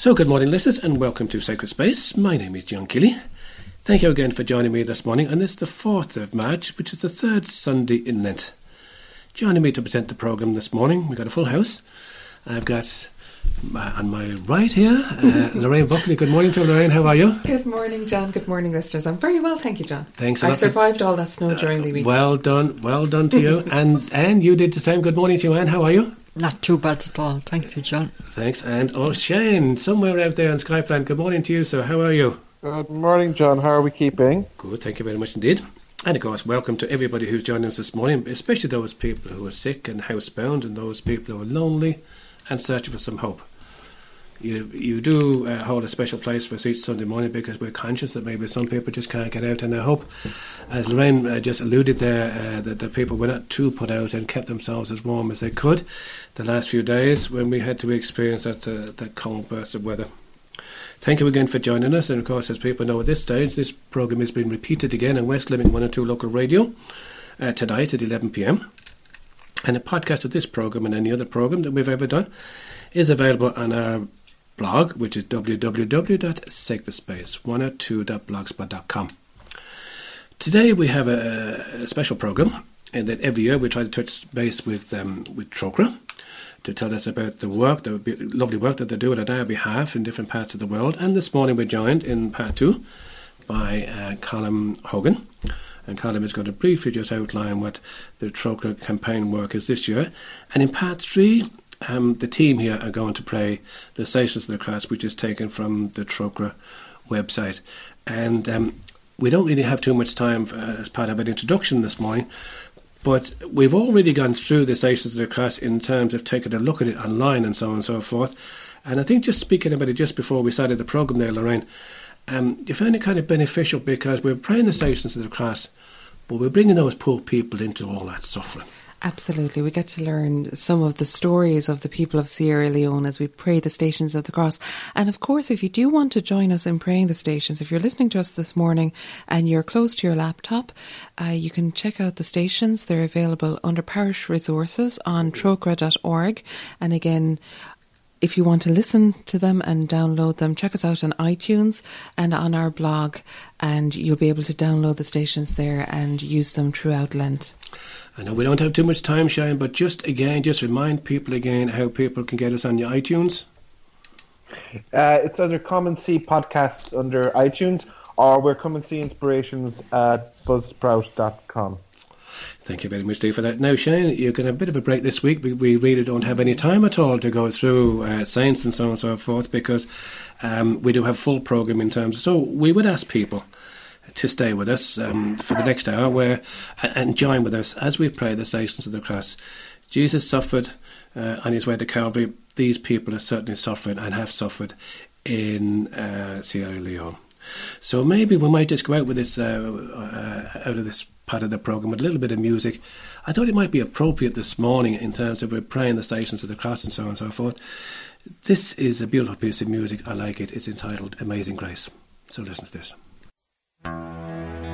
So, good morning, listeners, and welcome to Sacred Space. My name is John Kelly. Thank you again for joining me this morning, and it's the 4th of March, which is the third Sunday in Lent. Joining me to present the programme this morning, we've got a full house. I've got uh, on my right here, uh, Lorraine Buckley. Good morning to Lorraine. How are you? Good morning, John. Good morning, listeners. I'm very well, thank you, John. Thanks. a I lot. I survived all that snow during the week. Well done. Well done to you. and Anne, you did the same. Good morning to you, Anne. How are you? Not too bad at all. Thank you, John. Thanks. And oh, Shane, somewhere out there on Skyplan. Good morning to you, sir. How are you? Good morning, John. How are we keeping? Good, thank you very much indeed. And of course, welcome to everybody who's joining us this morning, especially those people who are sick and housebound and those people who are lonely and searching for some hope. You, you do uh, hold a special place for us each Sunday morning because we're conscious that maybe some people just can't get out. And I hope, as Lorraine uh, just alluded there, uh, that the people were not too put out and kept themselves as warm as they could the last few days when we had to experience that, uh, that cold burst of weather. Thank you again for joining us. And of course, as people know at this stage, this programme is being repeated again on West Limerick 102 local radio uh, tonight at 11 pm. And a podcast of this programme and any other programme that we've ever done is available on our blog, which is www.sacredspace102.blogspot.com. Today we have a, a special programme, and that every year we try to touch base with um, with Trócaire to tell us about the work, the lovely work that they're doing on our behalf in different parts of the world. And this morning we're joined in part two by uh, Colin Hogan. And Colin is going to briefly just outline what the Trócaire campaign work is this year. And in part three, um, the team here are going to play the Cross, which is taken from the Trócaire website. And um, we don't really have too much time for, as part of an introduction this morning, but we've already gone through the the Cross in terms of taking a look at it online and so on and so forth. And I think just speaking about it just before we started the programme there, Lorraine, um, you found it kind of beneficial because we're praying the the Cross, but we're bringing those poor people into all that suffering. Absolutely. We get to learn some of the stories of the people of Sierra Leone as we pray the Stations of the Cross. And of course, if you do want to join us in praying the stations, if you're listening to us this morning and you're close to your laptop, uh, you can check out the stations. They're available under parish resources on trocaire.org. And again, if you want to listen to them and download them, check us out on iTunes and on our blog, and you'll be able to download the stations there and use them throughout Lent. I know we don't have too much time, Shane, but just again, just remind people again how people can get us on your iTunes. Uh, it's under Come and See podcasts under iTunes, or we're Come and See Inspirations at buzzsprout.com. Thank you very much, Steve, for that. Now, Shane, you're going to have a bit of a break this week. We, we really don't have any time at all to go through uh, science and so on and so forth because um, we do have full program in terms. So we would ask people to stay with us um, for the next hour, where and join with us as we pray the Stations of the Cross. Jesus suffered uh, on his way to Calvary. These people are certainly suffering and have suffered in uh, Sierra Leone. So maybe we might just go out with this uh, uh, out of this part of the program with a little bit of music. I thought it might be appropriate this morning in terms of we're praying the Stations of the Cross and so on and so forth. This is a beautiful piece of music. I like it. It's entitled Amazing Grace. So listen to this. Thank you.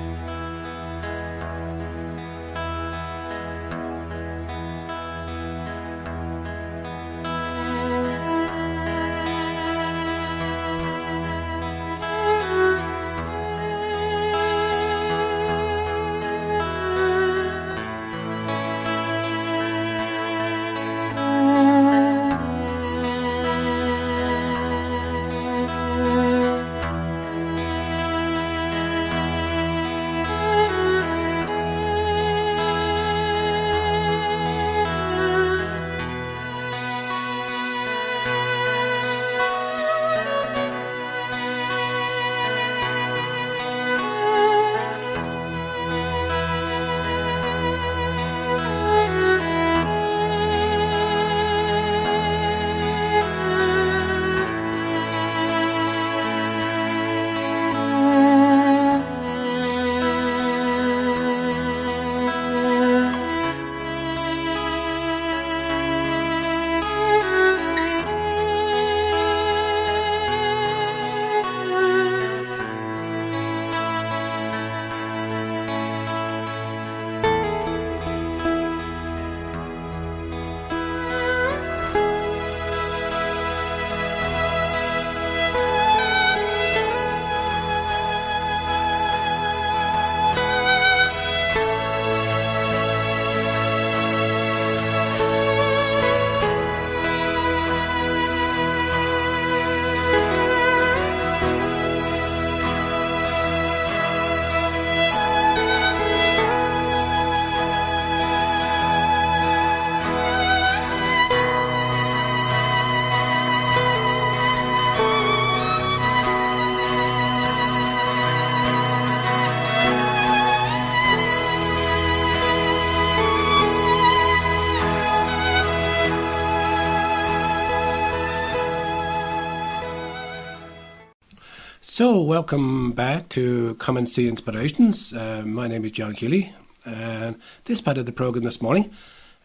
So, welcome back to Come and See Inspirations. Uh, my name is John Keeley, and this part of the program this morning,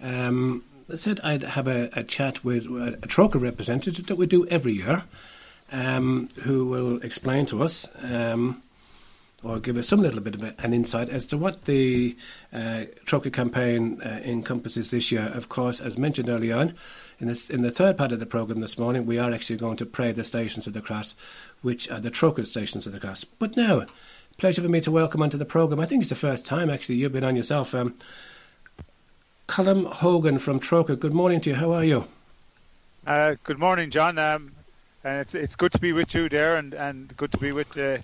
um, I said I'd have a, a chat with a, a Trócaire representative that we do every year, um, who will explain to us um, or give us some little bit of an insight as to what the uh, Trócaire campaign uh, encompasses this year. Of course, as mentioned early on, in, this, in the third part of the programme this morning, we are actually going to pray the Stations of the Cross, which are the Trócaire Stations of the Cross. But now, pleasure for me to welcome onto the programme. I think it's the first time actually you've been on yourself. Um, Colm Hogan from Trócaire. Good morning to you. How are you? Uh, good morning, John. Um, and it's it's good to be with you there, and, and good to be with uh,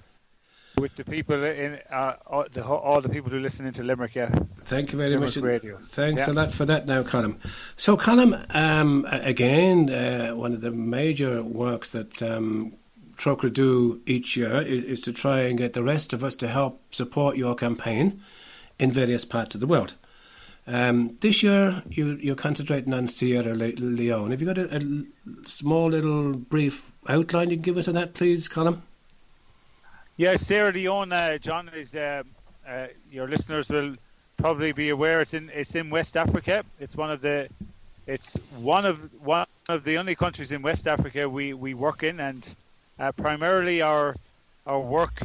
with the people in uh, all, the, all the people who listen into Limerick. Yeah. Thank you very Limerick much. Radio. Thanks Yeah. a lot for that now, Colm. So, Colm, um, again, uh, one of the major works that um, do each year is, is to try and get the rest of us to help support your campaign in various parts of the world. Um, this year, you, you're concentrating on Sierra Le- Leone. Have you got a small little brief outline you can give us of that, please, Colm? Yeah, Sierra Leone, uh, John, is uh, uh, your listeners will probably be aware it's in it's in West Africa. It's one of the it's one of one of the only countries in West Africa we, we work in, and uh, primarily our our work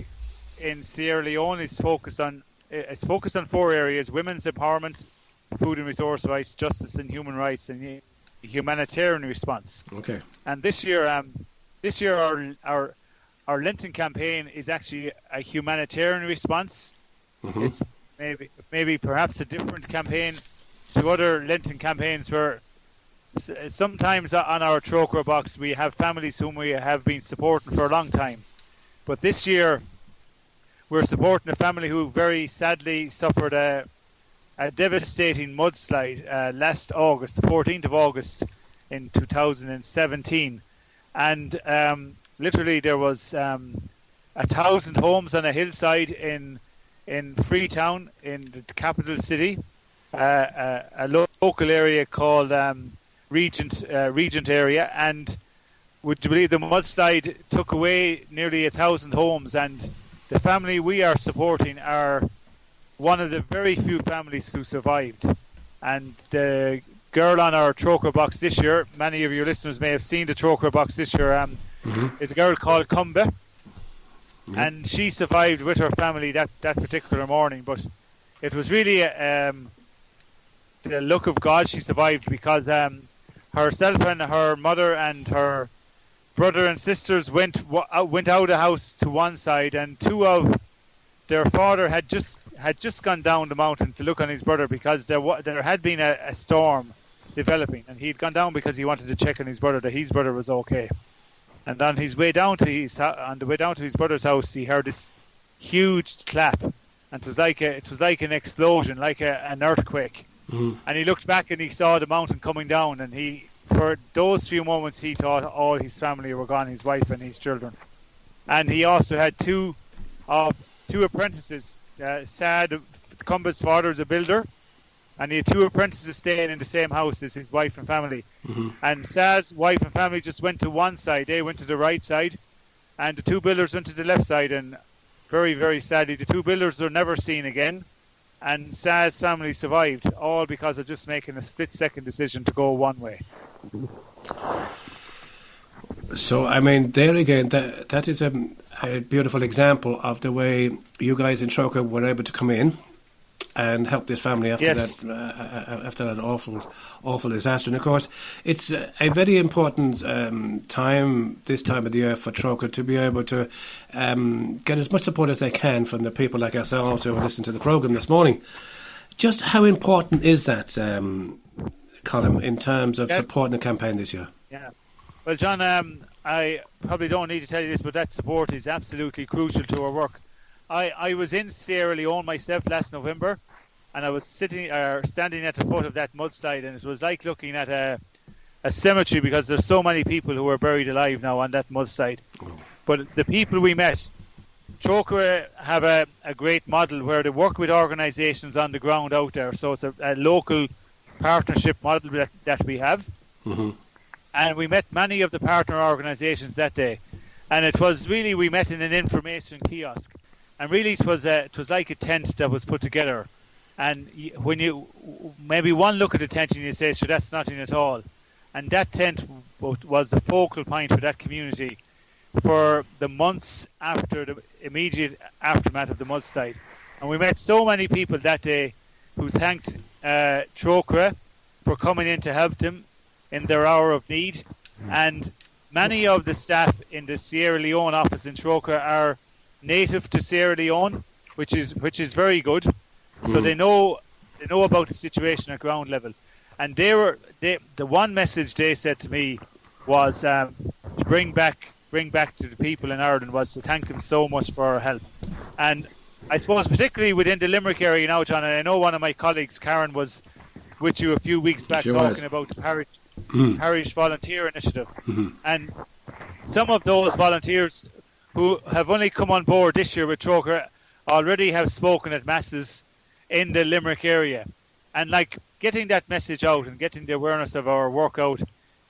in Sierra Leone it's focused on it's focused on four areas: women's empowerment, food and resource rights, justice and human rights, and humanitarian response. Okay. And this year, um, this year our our our Lenten campaign is actually a humanitarian response. Mhm. It's maybe maybe perhaps a different campaign to other Lenten campaigns where sometimes on our Trócaire box we have families whom we have been supporting for a long time. But this year we're supporting a family who very sadly suffered a, a devastating mudslide uh, last August, the 14th of August in 2017. And um, literally there was um, a thousand homes on a hillside in in Freetown, in the capital city, uh, a, a lo- local area called um, Regent uh, Regent area, and would you believe the mudslide took away nearly a thousand homes, and the family we are supporting are one of the very few families who survived, and the girl on our Trócaire box this year, many of your listeners may have seen the Trócaire box this year. Um, Mhm. It's a girl called Cumba, Yeah. and she survived with her family that, that particular morning. But it was really um, the luck of God she survived because um, herself and her mother and her brother and sisters went out- went out of the house to one side, and two of their father had just had just gone down the mountain to look on his brother because there wa- there had been a, a storm developing, and he'd gone down because he wanted to check on his brother that his brother was okay. And on his way down to his on the way down to his brother's house, he heard this huge clap, and it was like a, it was like an explosion, like a, an earthquake. Mhm. And he looked back and he saw the mountain coming down, and he for those few moments he thought all his family were gone, his wife and his children. And he also had two of two apprentices. Uh, Sad Cumba's father is a builder, and he had two apprentices staying in the same house as his wife and family. Mhm. And Saz's wife and family just went to one side. They went to the right side, and the two builders went to the left side. And very, very sadly, the two builders were never seen again. And Saz's family survived, all because of just making a split-second decision to go one way. So, I mean, there again, that that is a, a beautiful example of the way you guys in Trócaire were able to come in and help this family after that uh, after that awful awful disaster. And of course, it's a very important um, time this time of the year for Trócaire to be able to um, get as much support as they can from the people like ourselves who listen to the program this morning. Just how important is that, um, Colin, in terms of supporting the campaign this year? Yeah. Well, John, um, I probably don't need to tell you this, but that support is absolutely crucial to our work. I, I was in Sierra Leone myself last November, and I was sitting or standing at the foot of that mudslide, and it was like looking at a, a cemetery because there's so many people who are buried alive now on that mudslide. But the people we met, Trócaire have a, a great model where they work with organisations on the ground out there. So it's a, a local partnership model that, that we have hmm and we met many of the partner organisations that day. and it was really we met in an information kiosk, and really it was a, it was like a tent that was put together, and when you maybe one look at the tent and you say, "So that's nothing at all," and that tent was the focal point for that community for the months after the immediate aftermath of the mudslide, and we met so many people that day who thanked uh, Trócaire for coming in to help them in their hour of need, and many of the staff in the Sierra Leone office in Trócaire are native to Sierra Leone, which is which is very good. So they know they know about the situation at ground level, and they were they the one message they said to me was um, to bring back bring back to the people in Ireland was to thank them so much for our help, and I suppose particularly within the Limerick area now, John, and I know one of my colleagues, Karen, was with you a few weeks back talking was. about the parish Mm. parish volunteer initiative, Mhm. and some of those volunteers who have only come on board this year with Trócaire already have spoken at masses in the Limerick area, and like getting that message out and getting the awareness of our work out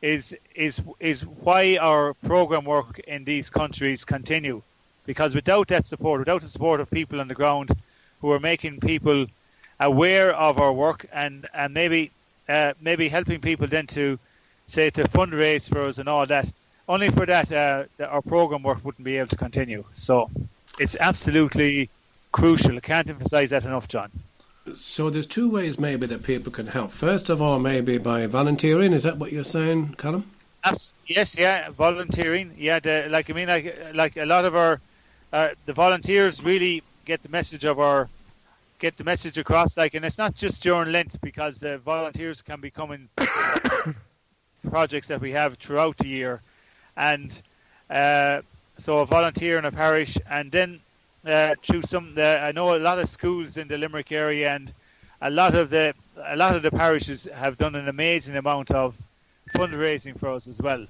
is is is why our program work in these countries continue, because without that support, without the support of people on the ground who are making people aware of our work and and maybe uh, maybe helping people then to say to fundraise for us and all that. Only for that, uh, that our program work wouldn't be able to continue. So it's absolutely crucial. I can't emphasize that enough, John. So there's two ways maybe that people can help. First of all, maybe by volunteering. Is that what you're saying, Colin? Yes, yeah, volunteering. Yeah, the, like I mean, like like a lot of our uh, the volunteers really get the message of our get the message across. Like, and it's not just during Lent because the volunteers can be coming projects that we have throughout the year, and uh, so a volunteer in a parish, and then uh, through some, uh, I know a lot of schools in the Limerick area, and a lot of the a lot of the parishes have done an amazing amount of fundraising for us as well.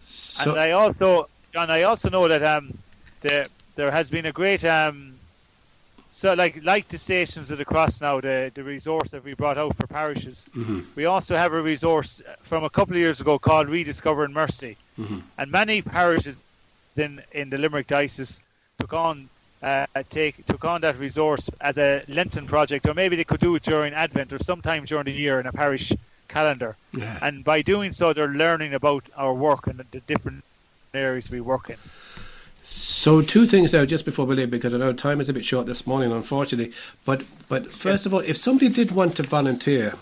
So, and I also, John, I also know that um, the, there has been a great um, so like like the stations of the cross now, the the resource that we brought out for parishes. Mhm. We also have a resource from a couple of years ago called Rediscovering Mercy, Mhm. and many parishes in in the Limerick diocese took on. Uh, take took on that resource as a Lenten project, or maybe they could do it during Advent or sometime during the year in a parish calendar. yeah. And by doing so, they're learning about our work and the different areas we work in. So two things now, just before we leave, because I know time is a bit short this morning, unfortunately. But but first Yes. of all, if somebody did want to volunteer,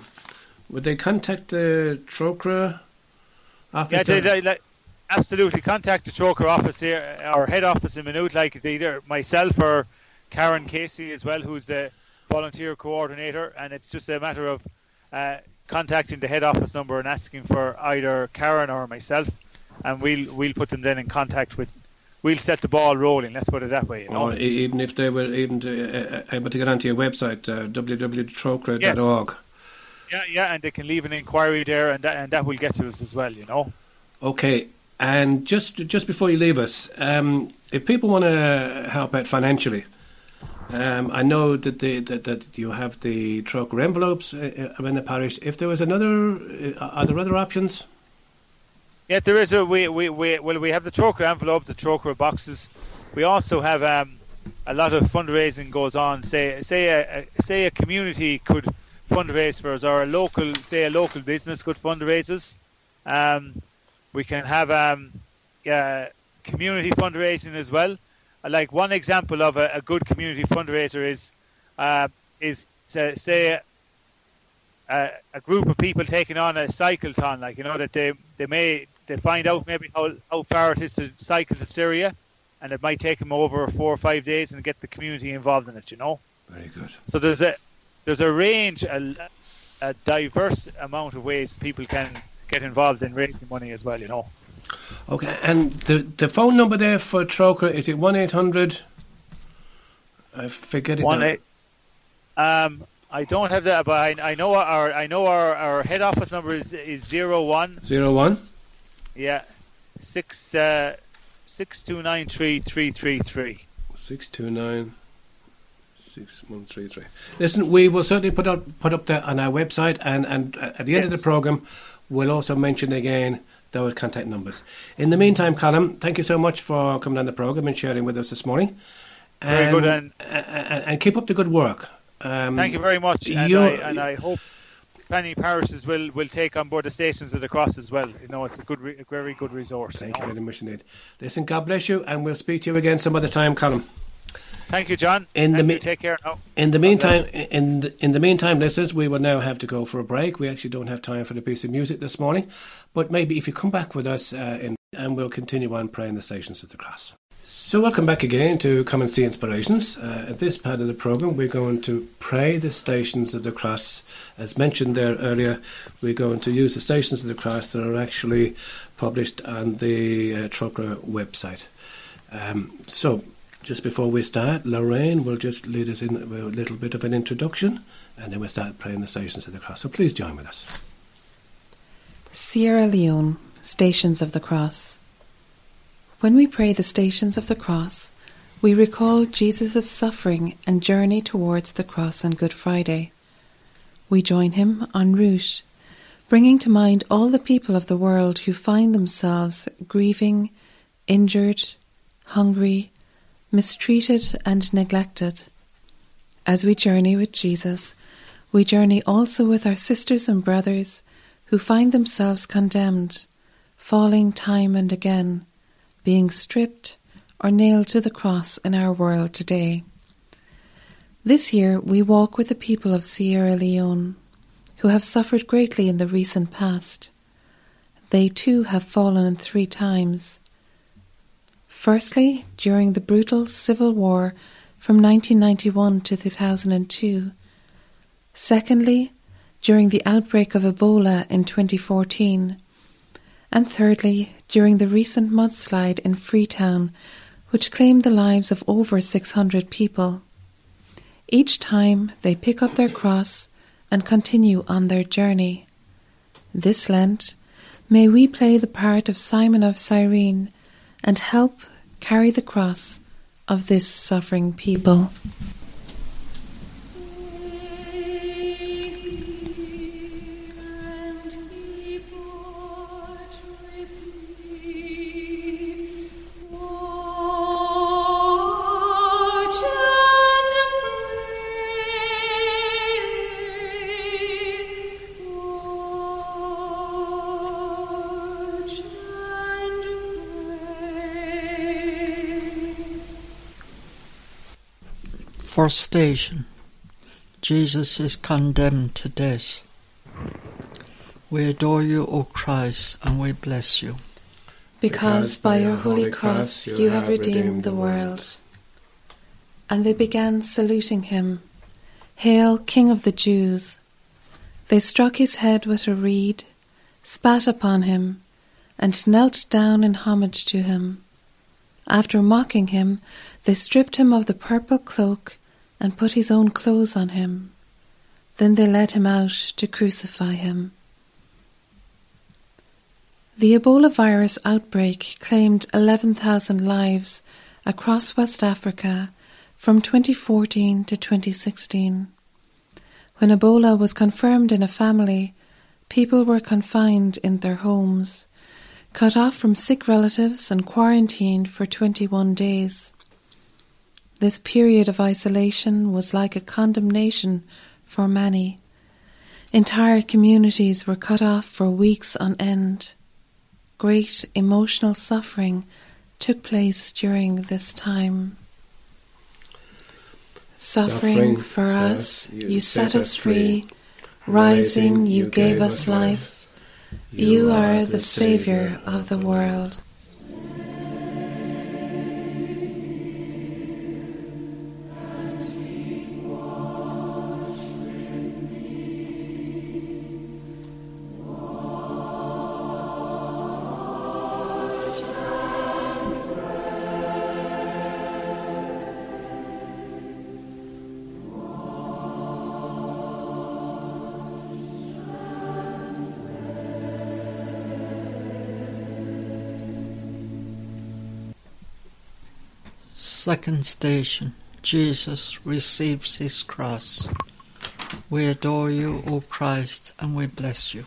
would they contact the Trócaire office? Yeah, they, they, like, absolutely. Contact the Trócaire office here, our head office in Maynooth, like either myself or Karen Casey as well, who's the volunteer coordinator. And it's just a matter of uh, contacting the head office number and asking for either Karen or myself, and we'll we'll put them then in contact with. We'll set the ball rolling. Let's put it that way. You know? Or even if they were even to, uh, uh, able to get onto your website, uh, www.trocaire.org. Yeah, yeah, and they can leave an inquiry there, and that, and that will get to us as well. You know. Okay, and just just before you leave us, um, if people want to help out financially, um, I know that, the, that that you have the Trócaire envelopes around the parish. If there was another, uh, are there other options? Yeah, there is a we we, we well we have the Trócaire envelope, the Trócaire boxes. We also have um, a lot of fundraising goes on. Say say a, a say a community could fundraise for us, or a local say a local business could fundraise us. Um, we can have um, uh, community fundraising as well. Uh, Like one example of a, a good community fundraiser is uh, is uh, say a, a group of people taking on a cycleton, like you know that they they may they find out maybe how how far it is to cycle to Syria, and it might take them over four or five days and get the community involved in it. You know, Very good. so there's a there's a range, a, a diverse amount of ways people can get involved in raising money as well. You know, Okay, and the the phone number there for Trócaire is it one eight hundred? I forget it. one eight. Um, I don't have that, but I, I know our I know our, our head office number is is zero one. Zero one. Yeah, six uh, six two nine three three three three. Six two nine six one three three. Listen, we will certainly put up put up that on our website, and and uh, at the end of the program, we'll also mention again those contact numbers. In the meantime, Colin, thank you so much for coming on the programme and sharing with us this morning. Very good, and, and, and keep up the good work. Um, thank you very much, and I, and I hope many parishes will, will take on board the Stations of the Cross as well. You know, it's a good, re- a very good resource. Thank you, you very much indeed. Listen, God bless you, and we'll speak to you again some other time, Colin. Thank you, John. In the me- take care now. In the meantime, in the, in the meantime, listeners, we will now have to go for a break. We actually don't have time for the piece of music this morning, but maybe if you come back with us, uh, in, and we'll continue on praying the Stations of the Cross. So, welcome back again to Come and See Inspirations. Uh, at this part of the programme, we're going to pray the Stations of the Cross. As mentioned there earlier, we're going to use the Stations of the Cross that are actually published on the uh, Trócaire website. Um, so, just before we start, Lorraine will just lead us in a little bit of an introduction and then we'll start praying the Stations of the Cross. So, please join with us. Sierra Leone, Stations of the Cross. When we pray the Stations of the Cross, we recall Jesus' suffering and journey towards the cross on Good Friday. We join him en route, bringing to mind all the people of the world who find themselves grieving, injured, hungry, mistreated, and neglected. As we journey with Jesus, we journey also with our sisters and brothers who find themselves condemned, falling time and again being stripped or nailed to the cross in our world today. This year we walk with the people of Sierra Leone, who have suffered greatly in the recent past. They too have fallen three times. Firstly, during the brutal civil war from 1991 to 2002. Secondly, during the outbreak of Ebola in 2014 and thirdly, during the recent mudslide in Freetown, which claimed the lives of over 600 people. Each time they pick up their cross and continue on their journey. This Lent, may we play the part of Simon of Cyrene and help carry the cross of this suffering people. First station Jesus is condemned to death. We adore you, O Christ, and we bless you. Because by your holy cross you have redeemed the world. And they began saluting him, Hail, King of the Jews! They struck his head with a reed, spat upon him, and knelt down in homage to him. After mocking him, they stripped him of the purple cloak and put his own clothes on him. Then they led him out to crucify him. The Ebola virus outbreak claimed 11,000 lives across West Africa from 2014 to 2016. When Ebola was confirmed in a family, people were confined in their homes, cut off from sick relatives, and quarantined for 21 days. This period of isolation was like a condemnation for many. Entire communities were cut off for weeks on end. Great emotional suffering took place during this time. Suffering, for us, you set us free. Rising, you gave us life. You are the Saviour of the world. Second station Jesus receives his cross. We adore you, O Christ, and we bless you.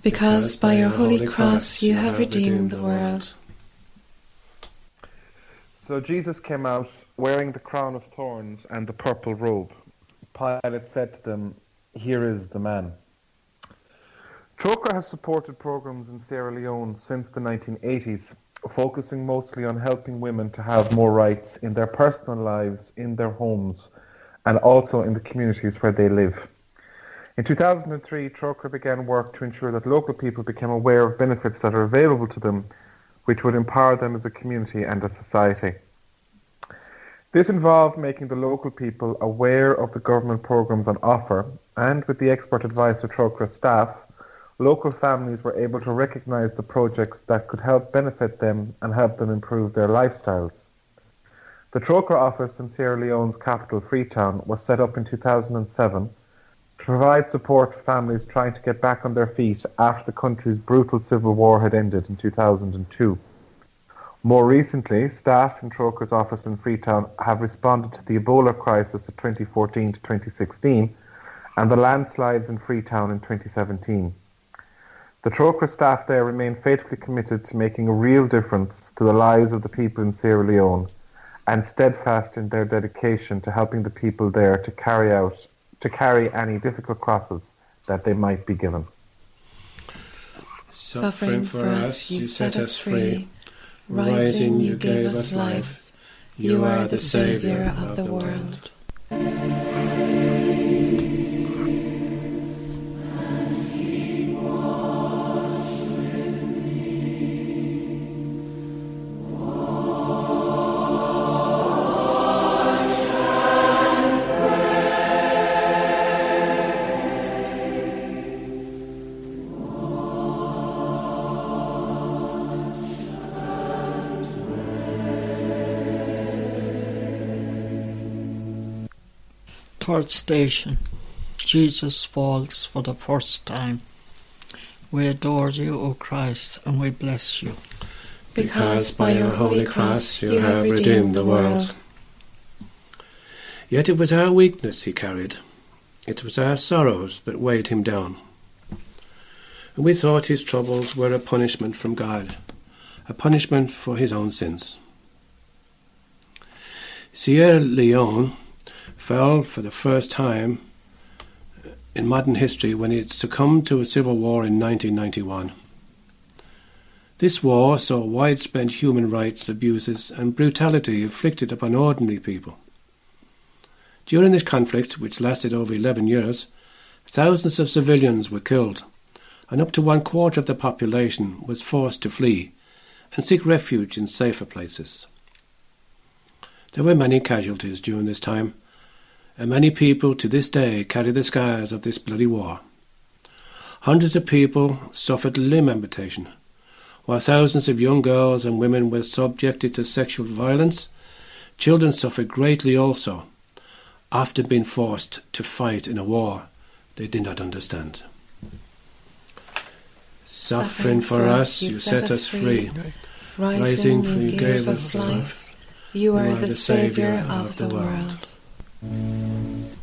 because by your holy cross you have redeemed the world. So Jesus came out wearing the crown of thorns and the purple robe. Pilate said to them, Here is the man. Trócaire has supported programs in Sierra Leone since the 1980s, focusing mostly on helping women to have more rights in their personal lives, in their homes, and also in the communities where they live. In 2003, Trócaire began work to ensure that local people became aware of benefits that are available to them, which would empower them as a community and a society. This involved making the local people aware of the government programs on offer, and with the expert advice of Trócaire staff, local families were able to recognize the projects that could help benefit them and help them improve their lifestyles. The Trócaire office in Sierra Leone's capital, Freetown, was set up in 2007 to provide support for families trying to get back on their feet after the country's brutal civil war had ended in 2002. More recently, staff in Trócaire's office in Freetown have responded to the Ebola crisis of 2014 to 2016 and the landslides in Freetown in 2017. The Trócaire staff there remain faithfully committed to making a real difference to the lives of the people in Sierra Leone and steadfast in their dedication to helping the people there to carry out to carry any difficult crosses that they might be given. Suffering for us, you set us free. Rising, you gave us life. You are the Saviour of the world. Third station. Jesus falls for the first time. We adore you, O Christ, and we bless you. Because by your holy cross you have redeemed the world. Yet it was our weakness he carried. It was our sorrows that weighed him down. And we thought his troubles were a punishment from God, a punishment for his own sins. Sierra Leone fell for the first time in modern history when it succumbed to a civil war in 1991. This war saw widespread human rights abuses and brutality inflicted upon ordinary people. During this conflict, which lasted over 11 years, thousands of civilians were killed, and up to one quarter of the population was forced to flee and seek refuge in safer places. There were many casualties during this time, and many people to this day carry the scars of this bloody war. Hundreds of people suffered limb amputation, while thousands of young girls and women were subjected to sexual violence. Children suffered greatly also, after being forced to fight in a war they did not understand. Suffering for us, you set us free. Rising, you gave us life. You are the Saviour of the world. Mm-hmm.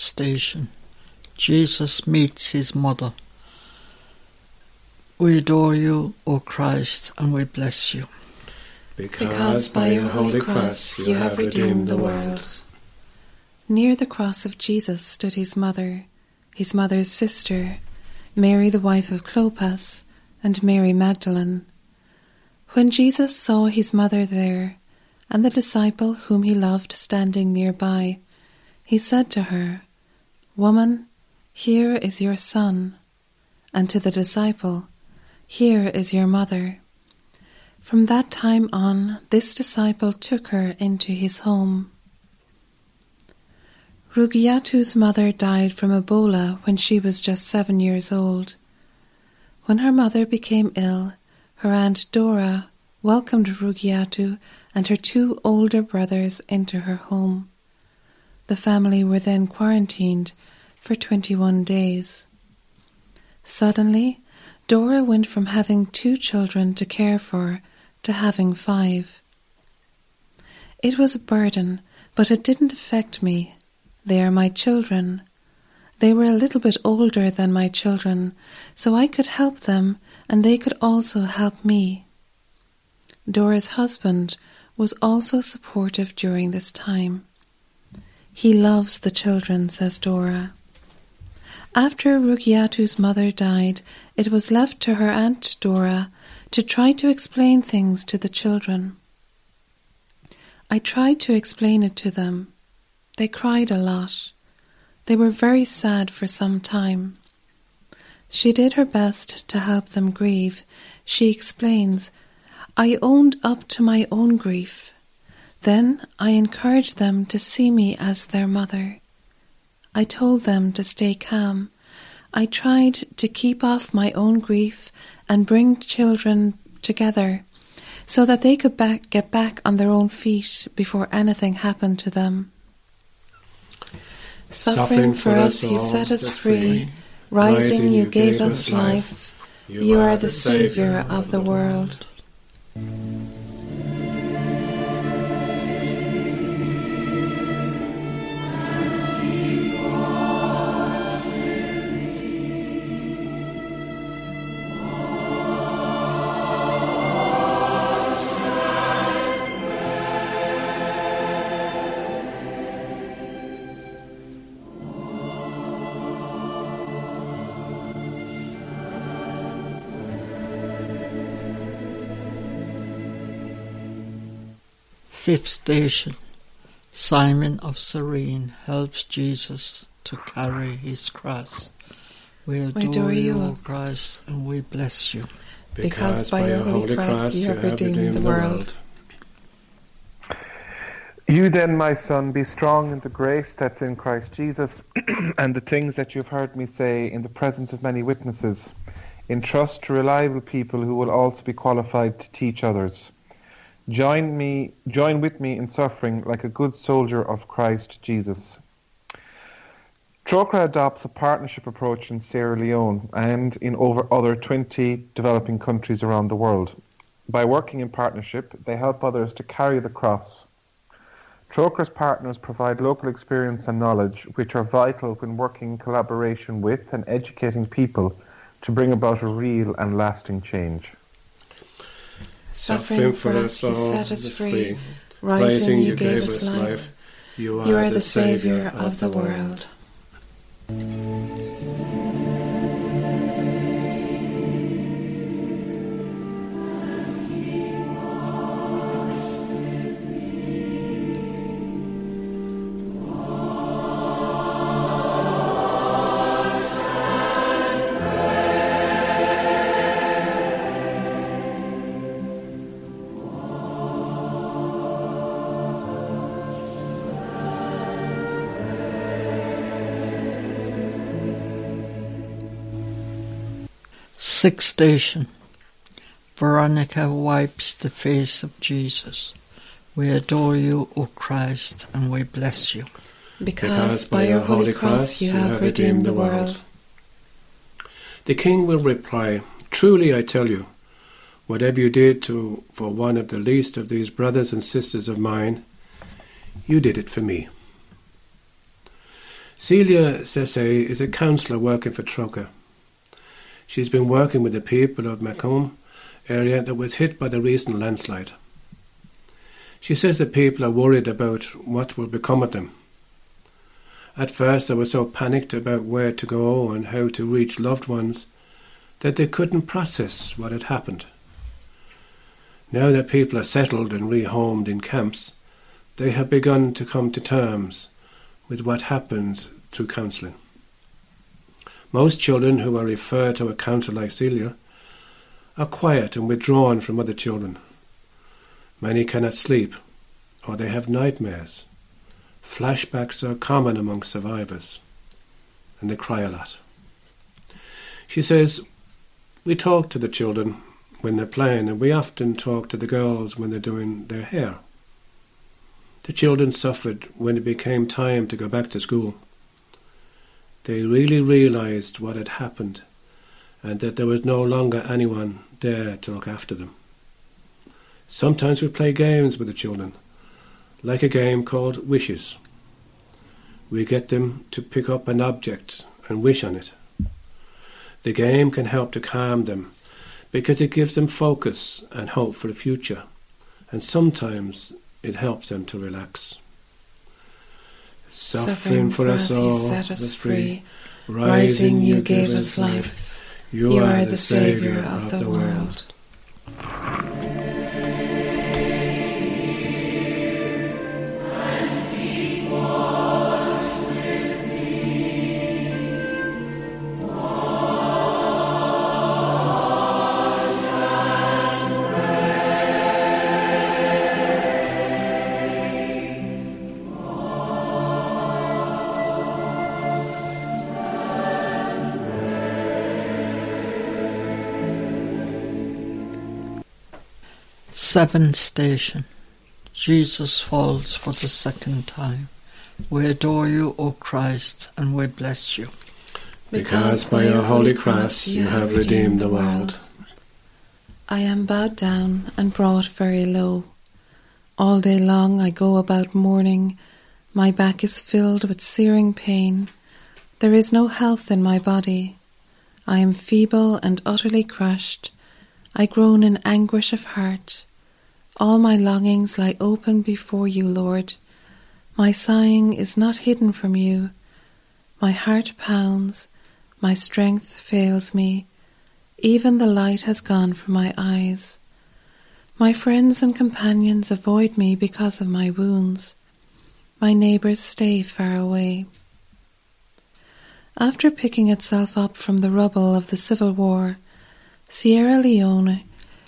Station. Jesus meets his mother. We adore you, O Christ, and we bless you. Because by your holy cross you have redeemed the world. Near the cross of Jesus stood his mother, his mother's sister, Mary the wife of Clopas, and Mary Magdalene. When Jesus saw his mother there, and the disciple whom he loved standing nearby, he said to her, Woman, here is your son, and to the disciple, Here is your mother. From that time on, this disciple took her into his home. Rugiatu's mother died from Ebola when she was just seven years old. When her mother became ill, her aunt Dora welcomed Rugiatu and her two older brothers into her home. The family were then quarantined for 21 days. Suddenly, Dora went from having two children to care for to having five. It was a burden, but it didn't affect me. They are my children. They were a little bit older than my children, so I could help them and they could also help me. Dora's husband was also supportive during this time. He loves the children, says Dora. After Rugiatu's mother died, it was left to her aunt Dora to try to explain things to the children. I tried to explain it to them. They cried a lot. They were very sad for some time. She did her best to help them grieve. She explains, I owned up to my own grief. Then I encouraged them to see me as their mother. I told them to stay calm. I tried to keep off my own grief and bring children together so that they could back, get back on their own feet before anything happened to them. Suffering for us, you set us free. Rising, you gave us life. You are the Saviour of the world. Fifth station Simon of Cyrene helps Jesus to carry his cross. We adore, We adore you, you, O O Christ, and we bless you. Because by your holy cross you have redeemed the world. You then, my son, be strong in the grace that's in Christ Jesus, and the things that you've heard me say in the presence of many witnesses. Entrust to reliable people who will also be qualified to teach others. Join me, join with me in suffering like a good soldier of Christ Jesus. Trócaire adopts a partnership approach in Sierra Leone and in over other 20 developing countries around the world. By working in partnership, they help others to carry the cross. Trócaire's partners provide local experience and knowledge, which are vital when working in collaboration with and educating people to bring about a real and lasting change. Suffering for us, you set us free. Rising, you gave us life. You are the Saviour of the world. Sixth station Veronica wipes the face of Jesus. We adore you, O Christ, and we bless you. Because by your holy cross you have redeemed the world. The king will reply, Truly I tell you, whatever you did to for one of the least of these brothers and sisters of mine, you did it for me. Celia Sese is a counsellor working for Trócaire. She's been working with the people of Macomb area that was hit by the recent landslide. She says the people are worried about what will become of them. At first, they were so panicked about where to go and how to reach loved ones that they couldn't process what had happened. Now that people are settled and rehomed in camps, they have begun to come to terms with what happened through counselling. Most children who are referred to a counsellor like Celia are quiet and withdrawn from other children. Many cannot sleep, or they have nightmares. Flashbacks are common among survivors, and they cry a lot. She says, We talk to the children when they're playing, and we often talk to the girls when they're doing their hair. The children suffered when it became time to go back to school. They really realized what had happened and that there was no longer anyone there to look after them. Sometimes we play games with the children, like a game called Wishes. We get them to pick up an object and wish on it. The game can help to calm them because it gives them focus and hope for the future, and sometimes it helps them to relax. Suffering for us all, you set us free. Rising, you gave us life. You are the Saviour of the world. Seventh station. Jesus falls for the second time. We adore you, O Christ, and we bless you. Because by your holy cross you have redeemed the world. I am bowed down and brought very low. All day long I go about mourning. My back is filled with searing pain. There is no health in my body. I am feeble and utterly crushed. I groan in anguish of heart. All my longings lie open before you, Lord. My sighing is not hidden from you. My heart pounds, my strength fails me. Even the light has gone from my eyes. My friends and companions avoid me because of my wounds. My neighbours stay far away. After picking itself up from the rubble of the civil war, Sierra Leone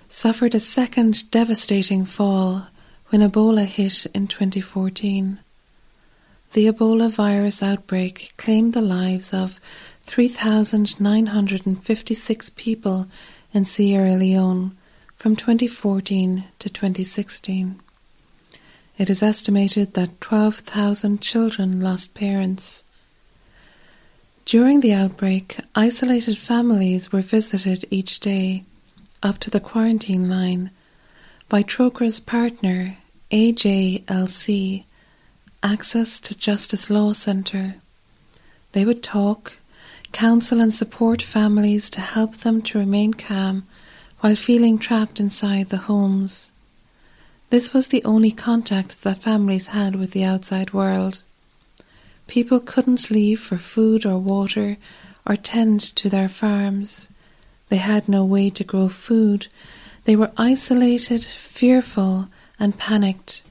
suffered a second devastating fall when Ebola hit in 2014. The Ebola virus outbreak claimed the lives of 3,956 people in Sierra Leone from 2014 to 2016. It is estimated that 12,000 children lost parents. During the outbreak, isolated families were visited each day, up to the quarantine line, by Trócaire's partner, AJLC, Access to Justice Law Centre. They would talk, counsel, and support families to help them to remain calm while feeling trapped inside the homes. This was the only contact that families had with the outside world. People couldn't leave for food or water or tend to their farms. They had no way to grow food. They were isolated, fearful, and panicked.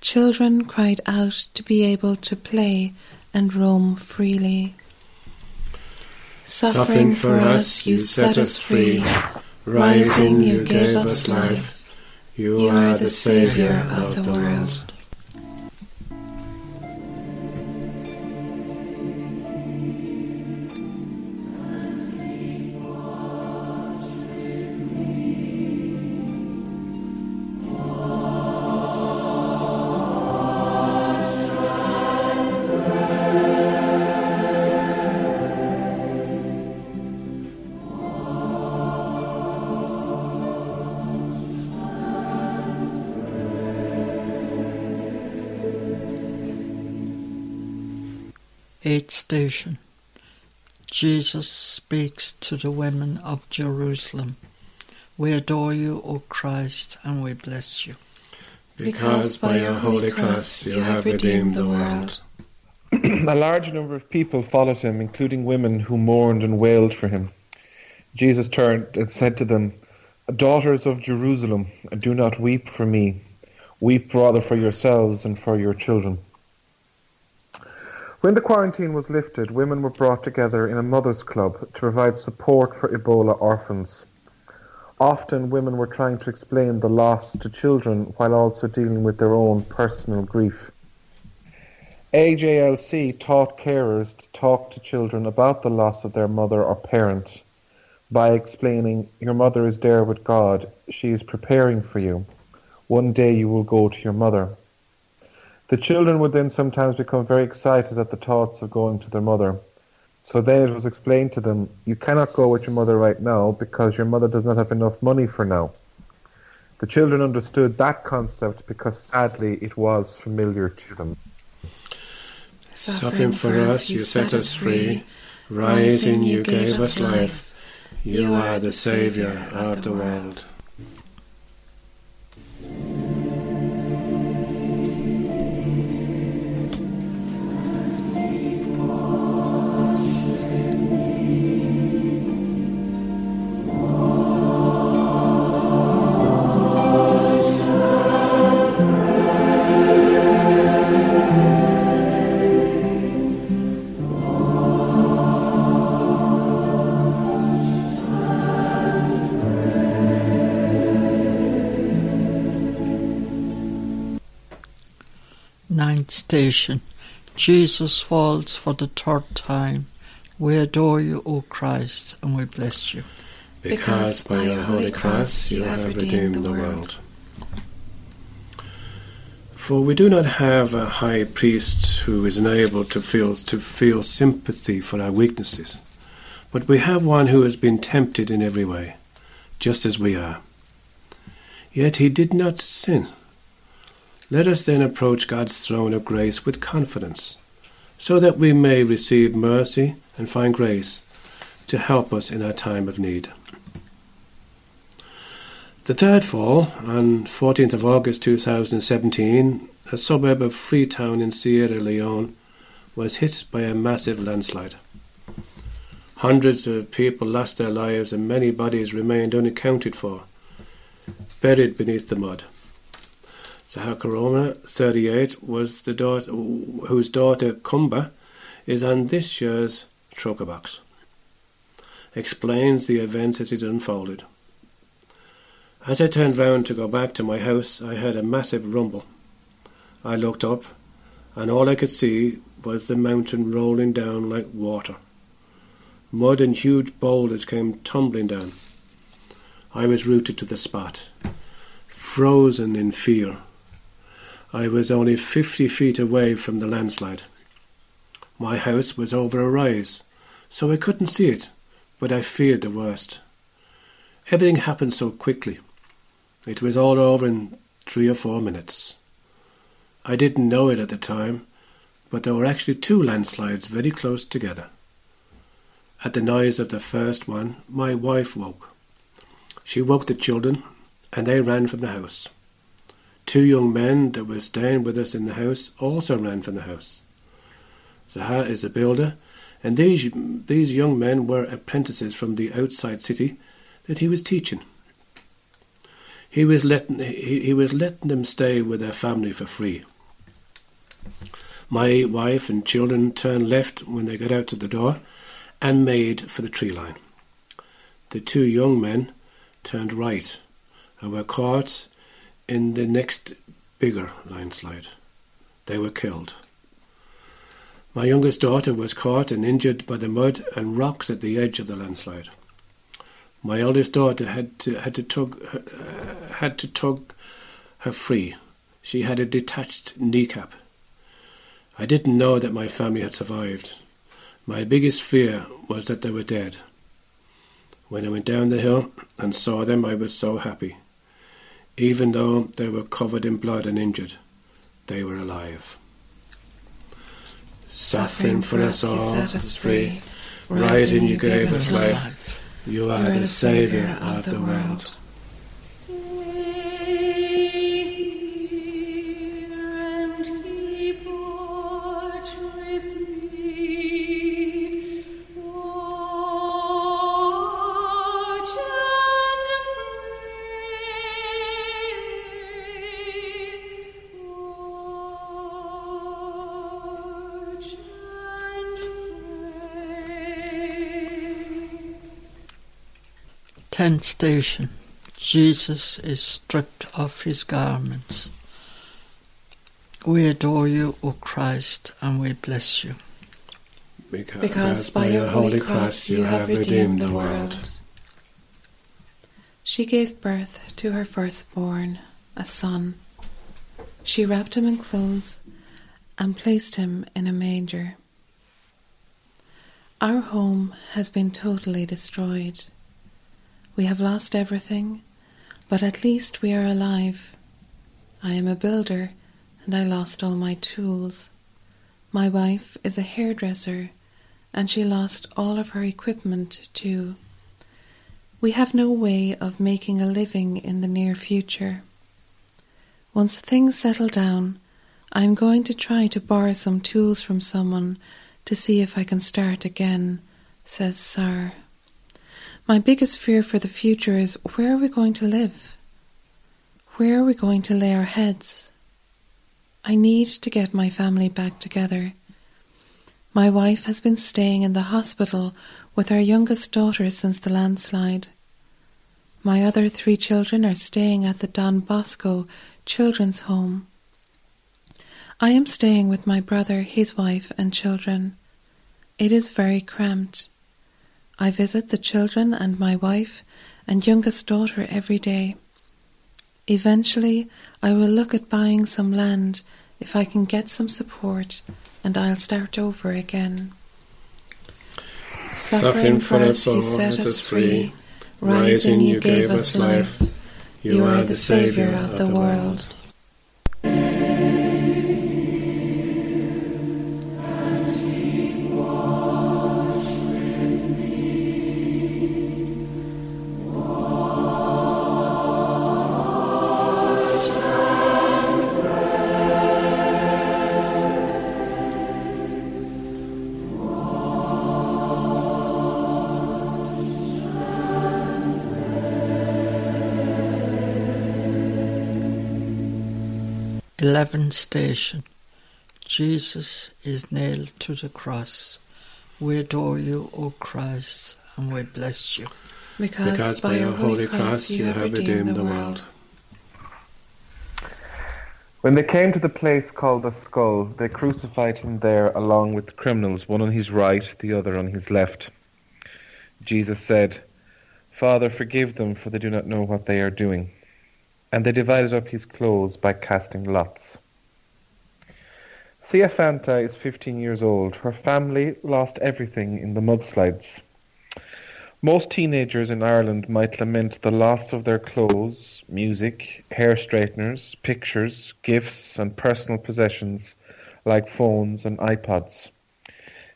Children cried out to be able to play and roam freely. Suffering for us, you set us free. Rising, you gave us life. You are the Saviour of the world. Eighth station. Jesus speaks to the women of Jerusalem. We adore you, O Christ, and we bless you. Because by your holy cross you have redeemed the world. a large number of people followed him, including women who mourned and wailed for him. Jesus turned and said to them, Daughters of Jerusalem, do not weep for me. Weep rather for yourselves and for your children. When the quarantine was lifted, women were brought together in a mothers' club to provide support for Ebola orphans. Often, women were trying to explain the loss to children while also dealing with their own personal grief. AJLC taught carers to talk to children about the loss of their mother or parent by explaining, Your mother is there with God, she is preparing for you. One day you will go to your mother. The children would then sometimes become very excited at the thoughts of going to their mother. So then it was explained to them, You cannot go with your mother right now because your mother does not have enough money for now. The children understood that concept because sadly it was familiar to them. Suffering for us, you set us free. Rising, you gave us life. You are the Saviour of the world. Ninth station. Jesus falls for the third time. We adore you, O Christ, and we bless you. Because by your holy cross you have redeemed the world. For we do not have a high priest who is unable to feel to feel sympathy for our weaknesses, but we have one who has been tempted in every way, just as we are. Yet he did not sin. Let us then approach God's throne of grace with confidence, so that we may receive mercy and find grace to help us in our time of need. The third fall, on 14th of August 2017, a suburb of Freetown in Sierra Leone was hit by a massive landslide. Hundreds of people lost their lives and many bodies remained unaccounted for, buried beneath the mud. Zahakaroma, 38, was the daughter whose daughter Kumba is on this year's Trócaire box. Explains the events as it unfolded. As I turned round to go back to my house, I heard a massive rumble. I looked up, and all I could see was the mountain rolling down like water. Mud and huge boulders came tumbling down. I was rooted to the spot, frozen in fear. I was only fifty feet away from the landslide. My house was over a rise, so I couldn't see it, but I feared the worst. Everything happened so quickly. It was all over in three or four minutes. I didn't know it at the time, but there were actually two landslides very close together. At the noise of the first one, my wife woke. She woke the children, and they ran from the house. Two young men that were staying with us in the house also ran from the house. Zaha is a builder, and these, these young men were apprentices from the outside city that he was teaching. He was letting he, he was letting them stay with their family for free. My wife and children turned left when they got out to the door and made for the tree line. The two young men turned right and were caught in the next bigger landslide. They were killed. My youngest daughter was caught and injured by the mud and rocks at the edge of the landslide. My eldest daughter had to had to tug uh, had to tug her free. She had a detached kneecap. I didn't know that my family had survived. My biggest fear was that they were dead. When I went down the hill and saw them, I was so happy. Even though they were covered in blood and injured, they were alive. Suffering for us all, set us free. Rising, you gave us life. You are the Saviour of the world. Tenth station. Jesus is stripped of his garments. We adore you, O Christ, and we bless you. Because by your holy cross you have redeemed the world. She gave birth to her firstborn, a son. She wrapped him in clothes and placed him in a manger. Our home has been totally destroyed. We have lost everything, but at least we are alive. I am a builder and I lost all my tools. My wife is a hairdresser and she lost all of her equipment too. We have no way of making a living in the near future. Once things settle down, I am going to try to borrow some tools from someone to see if I can start again, says Sar. My biggest fear for the future is where are we going to live? Where are we going to lay our heads? I need to get my family back together. My wife has been staying in the hospital with our youngest daughter since the landslide. My other three children are staying at the Don Bosco Children's Home. I am staying with my brother, his wife, and children. It is very cramped. I visit the children and my wife and youngest daughter every day. Eventually, I will look at buying some land if I can get some support, and I'll start over again. Suffering for us all, set us free. Rising, you gave us life. You are the Saviour of the world. Eleventh station. Jesus is nailed to the cross. We adore you, O Christ, and we bless you. Because, Because by your holy cross you have redeemed the world. When they came to the place called the skull, they crucified him there along with the criminals, one on his right, the other on his left. Jesus said, Father, forgive them, for they do not know what they are doing. And they divided up his clothes by casting lots. Sia Fanta is 15 years old. Her family lost everything in the mudslides. Most teenagers in Ireland might lament the loss of their clothes, music, hair straighteners, pictures, gifts, and personal possessions like phones and iPods.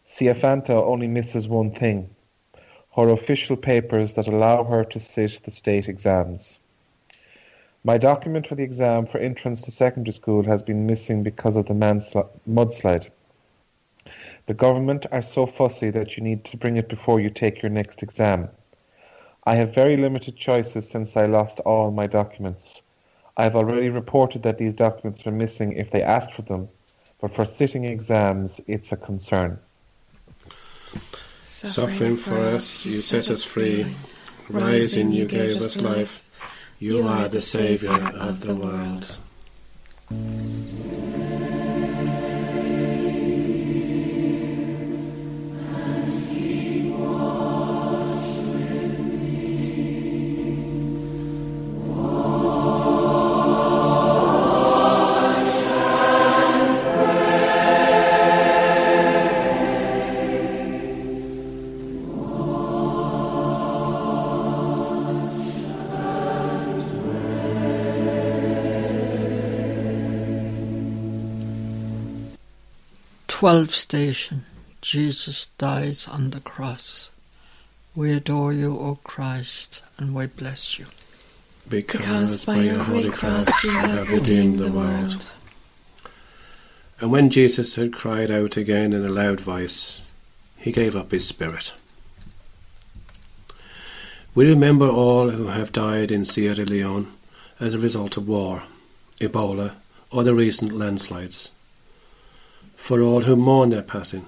Sia Fanta only misses one thing her official papers that allow her to sit the state exams. My document for the exam for entrance to secondary school has been missing because of the mansli- mudslide. The government are so fussy that you need to bring it before you take your next exam. I have very limited choices since I lost all my documents. I have already reported that these documents were missing if they asked for them, but for sitting exams, it's a concern. Suffering for us, you set us free. Rising, you gave us life. You are the Saviour of the world. Twelfth station. Jesus dies on the cross. We adore you, O Christ, and we bless you. Because by your holy cross you have redeemed the world. And when Jesus had cried out again in a loud voice, he gave up his spirit. We remember all who have died in Sierra Leone as a result of war, Ebola, or the recent landslides. For all who mourn their passing,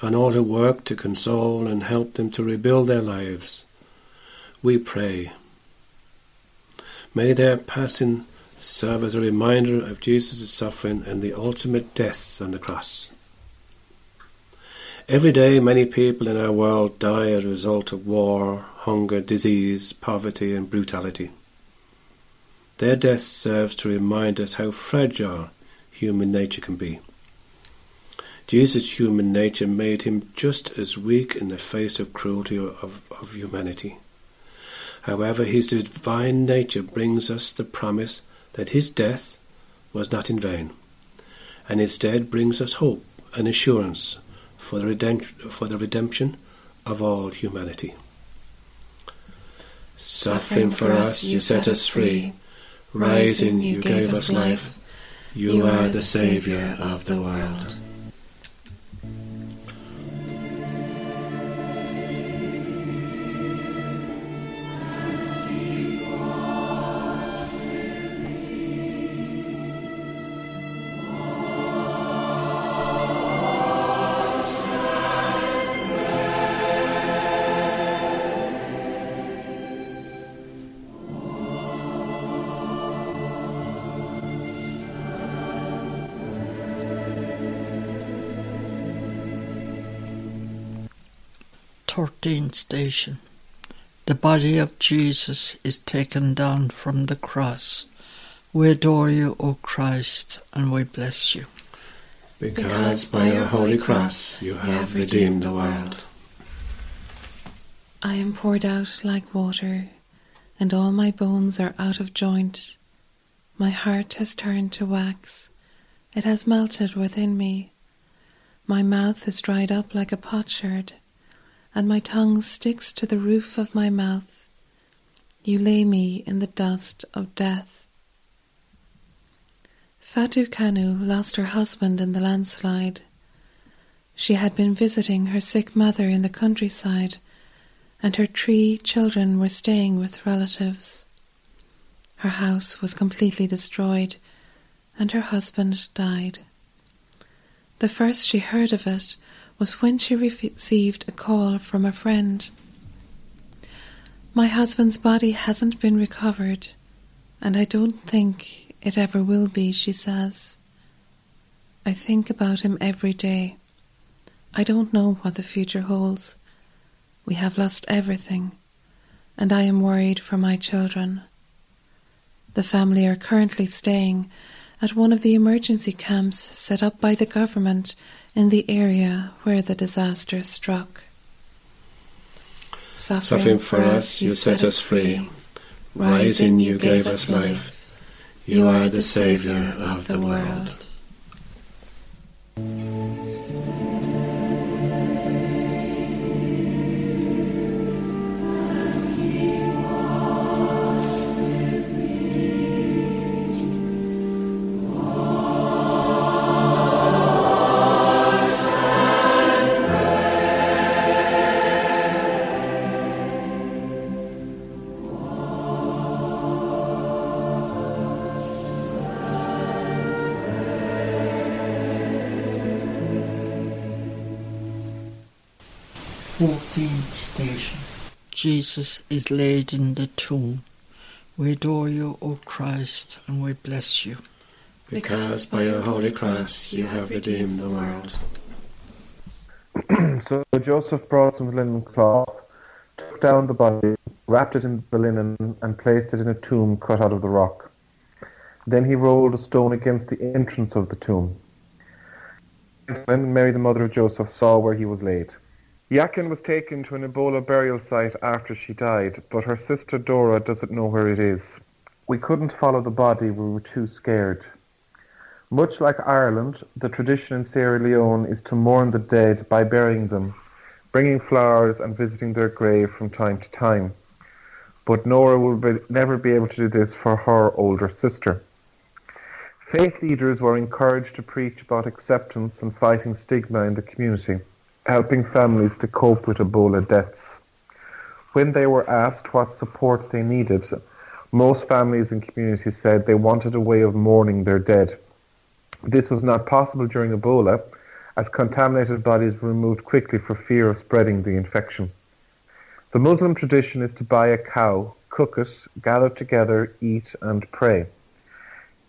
and all who work to console and help them to rebuild their lives, we pray. May their passing serve as a reminder of Jesus' suffering and the ultimate death on the cross. Every day, many people in our world die as a result of war, hunger, disease, poverty, and brutality. Their death serves to remind us how fragile human nature can be. Jesus' human nature made him just as weak in the face of cruelty of, of humanity. However, his divine nature brings us the promise that his death was not in vain, and instead brings us hope and assurance for the, redemp- for the redemption of all humanity. Suffering for us, you set us free. Rising, you gave us life. You are the Saviour of the world. Thirteenth station. The body of Jesus is taken down from the cross. We adore you, O Christ, and we bless you. Because by your holy cross you have redeemed the world. I am poured out like water, and all my bones are out of joint. My heart has turned to wax, it has melted within me. My mouth is dried up like a potsherd, and my tongue sticks to the roof of my mouth. You lay me in the dust of death. Fatu Kanu lost her husband in the landslide. She had been visiting her sick mother in the countryside, and her three children were staying with relatives. Her house was completely destroyed, and her husband died. The first she heard of it was when she received a call from a friend. My husband's body hasn't been recovered, and I don't think it ever will be, she says. I think about him every day. I don't know what the future holds. We have lost everything, and I am worried for my children. The family are currently staying at one of the emergency camps set up by the government in the area where the disaster struck. Suffering for us, you set us free. Rising, you gave us life. You are the Saviour of the world. Jesus is laid in the tomb. We adore you, O Christ, and we bless you. Because by your holy cross you have redeemed the world. so Joseph brought some linen cloth, took down the body, wrapped it in the linen, and placed it in a tomb cut out of the rock. Then he rolled a stone against the entrance of the tomb. When Mary, the mother of Joseph, saw where he was laid. Yakin was taken to an Ebola burial site after she died, but her sister Dora doesn't know where it is. We couldn't follow the body, we were too scared. Much like Ireland, the tradition in Sierra Leone is to mourn the dead by burying them, bringing flowers and visiting their grave from time to time. But Nora will be, never be able to do this for her older sister. Faith leaders were encouraged to preach about acceptance and fighting stigma in the community helping families to cope with Ebola deaths. When they were asked what support they needed, most families and communities said they wanted a way of mourning their dead. This was not possible during Ebola, as contaminated bodies were removed quickly for fear of spreading the infection. The Muslim tradition is to buy a cow, cook it, gather together, eat, and pray.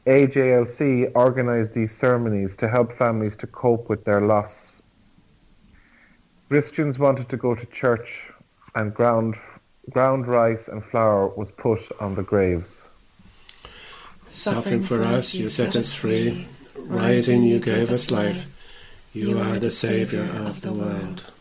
AJLC organised these ceremonies to help families to cope with their loss. Christians wanted to go to church, and ground, ground rice and flour was put on the graves. Suffering for us, you set us free. Rising, you gave us life. You are the Saviour of the world.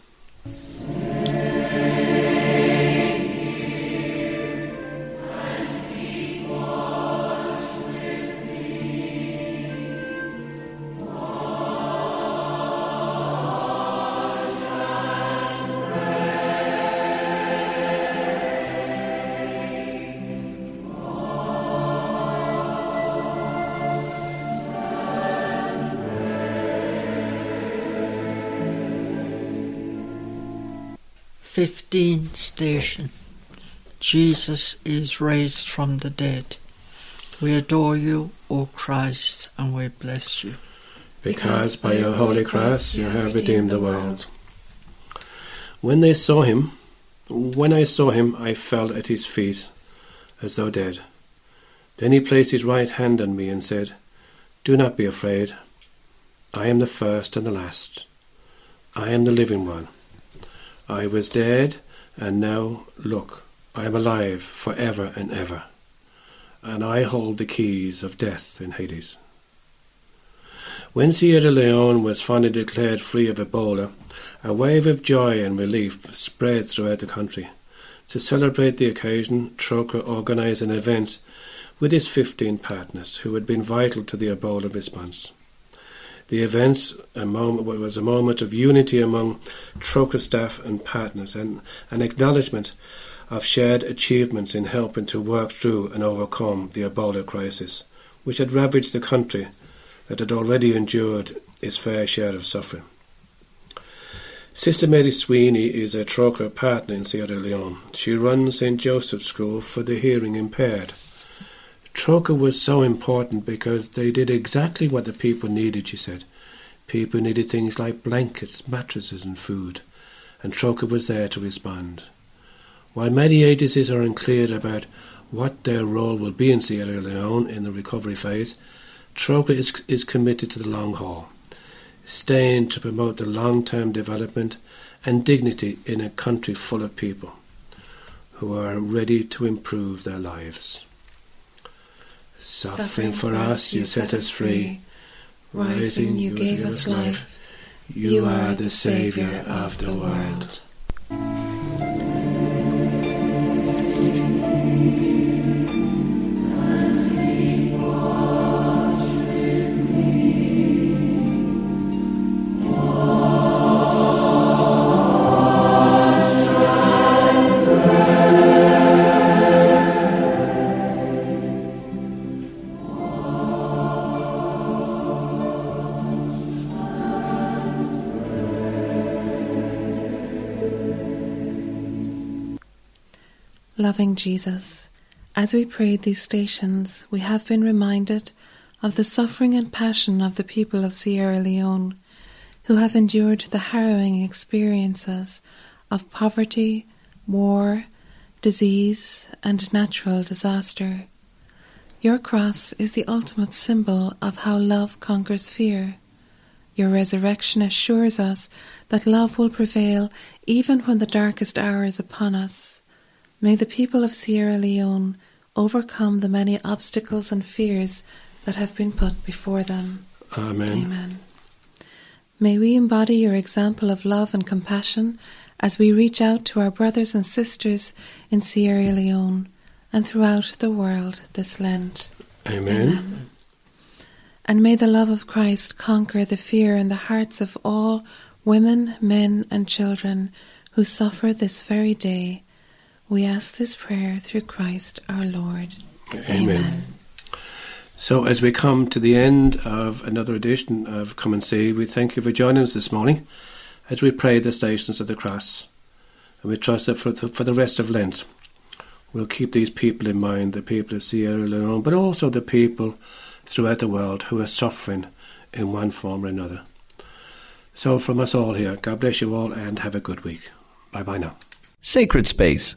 Fifteen station. Jesus is raised from the dead. We adore you, O Christ, and we bless you. Because by your holy cross you have redeemed the world. When they saw him, when I saw him, I fell at his feet as though dead. Then he placed his right hand on me and said, Do not be afraid. I am the first and the last. I am the living one. I was dead, and now, look, I am alive for ever and ever, and I hold the keys of death in Hades. When Sierra Leone was finally declared free of Ebola, a wave of joy and relief spread throughout the country. To celebrate the occasion, Trócaire organised an event with his 15 partners who had been vital to the Ebola response. The event a moment, was a moment of unity among Trócaire staff and partners and an acknowledgement of shared achievements in helping to work through and overcome the Ebola crisis, which had ravaged the country that had already endured its fair share of suffering. Sister Mary Sweeney is a Trócaire partner in Sierra Leone. She runs St. Joseph's School for the hearing impaired. Trócaire was so important because they did exactly what the people needed, she said. People needed things like blankets, mattresses, and food, and Trócaire was there to respond. While many agencies are unclear about what their role will be in Sierra Leone in the recovery phase, Trócaire is, is committed to the long haul, staying to promote the long term development and dignity in a country full of people who are ready to improve their lives. Suffering for us, you set us free. Rising, you gave us life. You are the Saviour of the world. Loving Jesus, as we prayed these stations, we have been reminded of the suffering and passion of the people of Sierra Leone, who have endured the harrowing experiences of poverty, war, disease, and natural disaster. Your cross is the ultimate symbol of how love conquers fear. Your resurrection assures us that love will prevail even when the darkest hour is upon us. May the people of Sierra Leone overcome the many obstacles and fears that have been put before them. Amen. Amen. May we embody your example of love and compassion as we reach out to our brothers and sisters in Sierra Leone and throughout the world this Lent. Amen. Amen. And may the love of Christ conquer the fear in the hearts of all women, men, and children who suffer this very day. We ask this prayer through Christ our Lord. Amen. So, as we come to the end of another edition of Come and See, we thank you for joining us this morning as we pray the Stations of the Cross. And we trust that for the, for the rest of Lent, we'll keep these people in mind the people of Sierra Leone, but also the people throughout the world who are suffering in one form or another. So, from us all here, God bless you all and have a good week. Bye bye now. Sacred Space